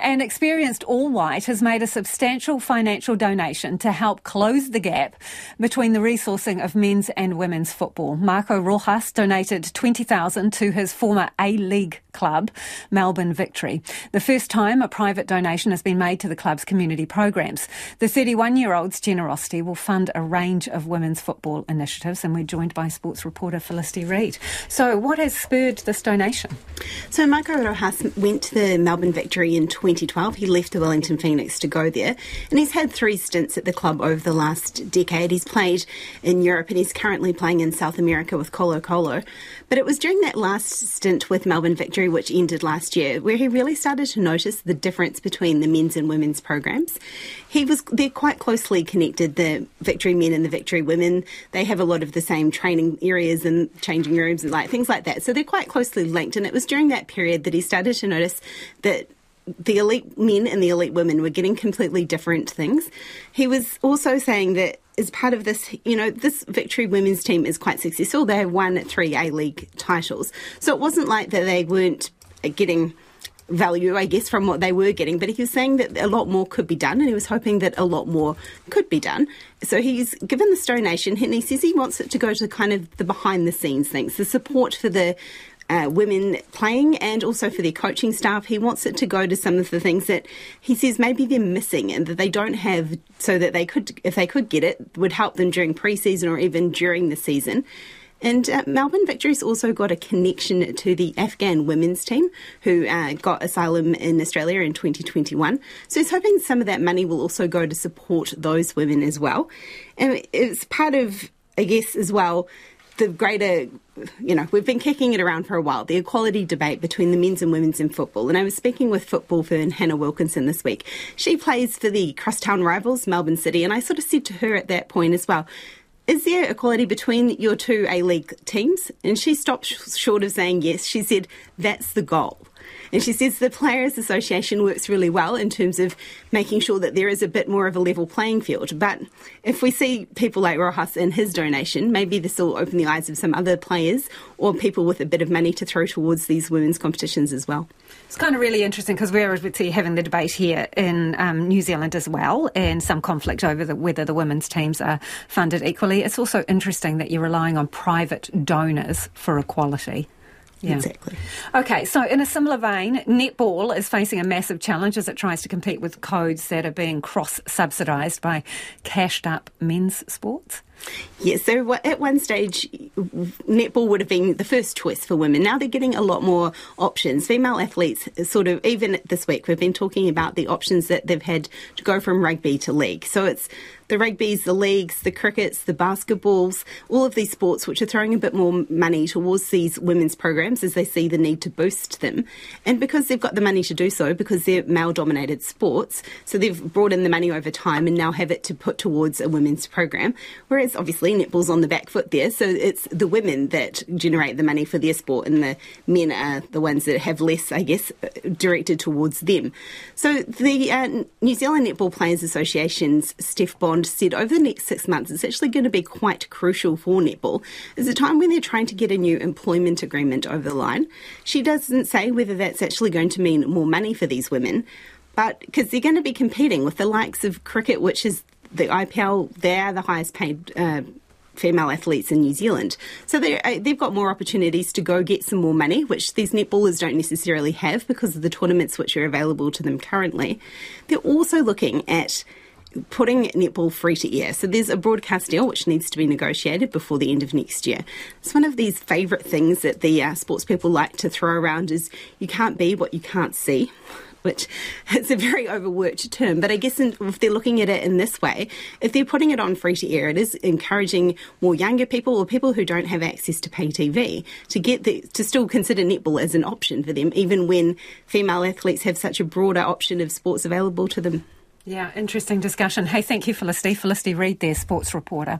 An experienced All White has made a substantial financial donation to help close the gap between the resourcing of men's and women's football. Marco Rojas donated 20,000 to his former A-League club, Melbourne Victory. The first time a private donation has been made to the club's community programs. The 31-year-old's generosity will fund a range of women's football initiatives and we're joined by sports reporter Felicity Reid. So what has spurred this donation? So Marco Rojas went to the Melbourne Victory in 2012. He left the Wellington Phoenix to go there, and he's had three stints at the club over the last decade. He's played in Europe and he's currently playing in South America with Colo Colo. But it was during that last stint with Melbourne Victory, which ended last year, where he really started to notice the difference between the men's and women's programs. He was they're quite closely connected. The Victory men and the Victory women they have a lot of the same training areas and changing rooms and like things like that. So they're quite closely linked. And it was during that period that he started to notice that the elite men and the elite women were getting completely different things. He was also saying that as part of this, you know, this Victory women's team is quite successful. They have won three A League titles. So it wasn't like that they weren't getting value, I guess, from what they were getting. But he was saying that a lot more could be done, and he was hoping that a lot more could be done. So he's given this donation, and he says he wants it to go to kind of the behind the scenes things, the support for the uh, women playing and also for their coaching staff. He wants it to go to some of the things that he says maybe they're missing and that they don't have so that they could, if they could get it, would help them during pre-season or even during the season. And uh, Melbourne Victory's also got a connection to the Afghan women's team who uh, got asylum in Australia in 2021. So he's hoping some of that money will also go to support those women as well. And it's part of, I guess, as well, the greater, you know, we've been kicking it around for a while, the equality debate between the men's and women's in football. And I was speaking with Football Fern Hannah Wilkinson this week. She plays for the crosstown rivals, Melbourne City. And I sort of said to her at that point as well, is there equality between your two A League teams? And she stopped short of saying yes. She said, that's the goal. And she says the Players Association works really well in terms of making sure that there is a bit more of a level playing field. But if we see people like Rojas in his donation, maybe this will open the eyes of some other players or people with a bit of money to throw towards these women's competitions as well. It's kind of really interesting because we're obviously having the debate here in um, New Zealand as well, and some conflict over the, whether the women's teams are funded equally. It's also interesting that you're relying on private donors for equality. Yeah. Exactly. Okay, so in a similar vein, netball is facing a massive challenge as it tries to compete with codes that are being cross subsidised by cashed up men's sports. Yeah, so at one stage, netball would have been the first choice for women. Now they're getting a lot more options. Female athletes, sort of, even this week, we've been talking about the options that they've had to go from rugby to league. So it's the rugby's, the leagues, the crickets, the basketballs, all of these sports which are throwing a bit more money towards these women's programs as they see the need to boost them. And because they've got the money to do so, because they're male dominated sports, so they've brought in the money over time and now have it to put towards a women's program. Whereas obviously netball's on the back foot there, so it's the women that generate the money for their sport and the men are the ones that have less, I guess, directed towards them. So the uh, New Zealand Netball Players Association's Steph Bond Bond said over the next six months, it's actually going to be quite crucial for netball. It's a time when they're trying to get a new employment agreement over the line. She doesn't say whether that's actually going to mean more money for these women, but because they're going to be competing with the likes of cricket, which is the IPL, they are the highest paid. Uh, female athletes in New Zealand. So uh, they've got more opportunities to go get some more money, which these netballers don't necessarily have because of the tournaments which are available to them currently. They're also looking at putting netball free to air. So there's a broadcast deal which needs to be negotiated before the end of next year. It's one of these favourite things that the uh, sports people like to throw around is you can't be what you can't see. Which is a very overworked term, but I guess in, if they're looking at it in this way, if they're putting it on free to air, it is encouraging more younger people or people who don't have access to pay TV to get the, to still consider netball as an option for them, even when female athletes have such a broader option of sports available to them. Yeah, interesting discussion. Hey, thank you, Felicity. Felicity Reid, there, sports reporter.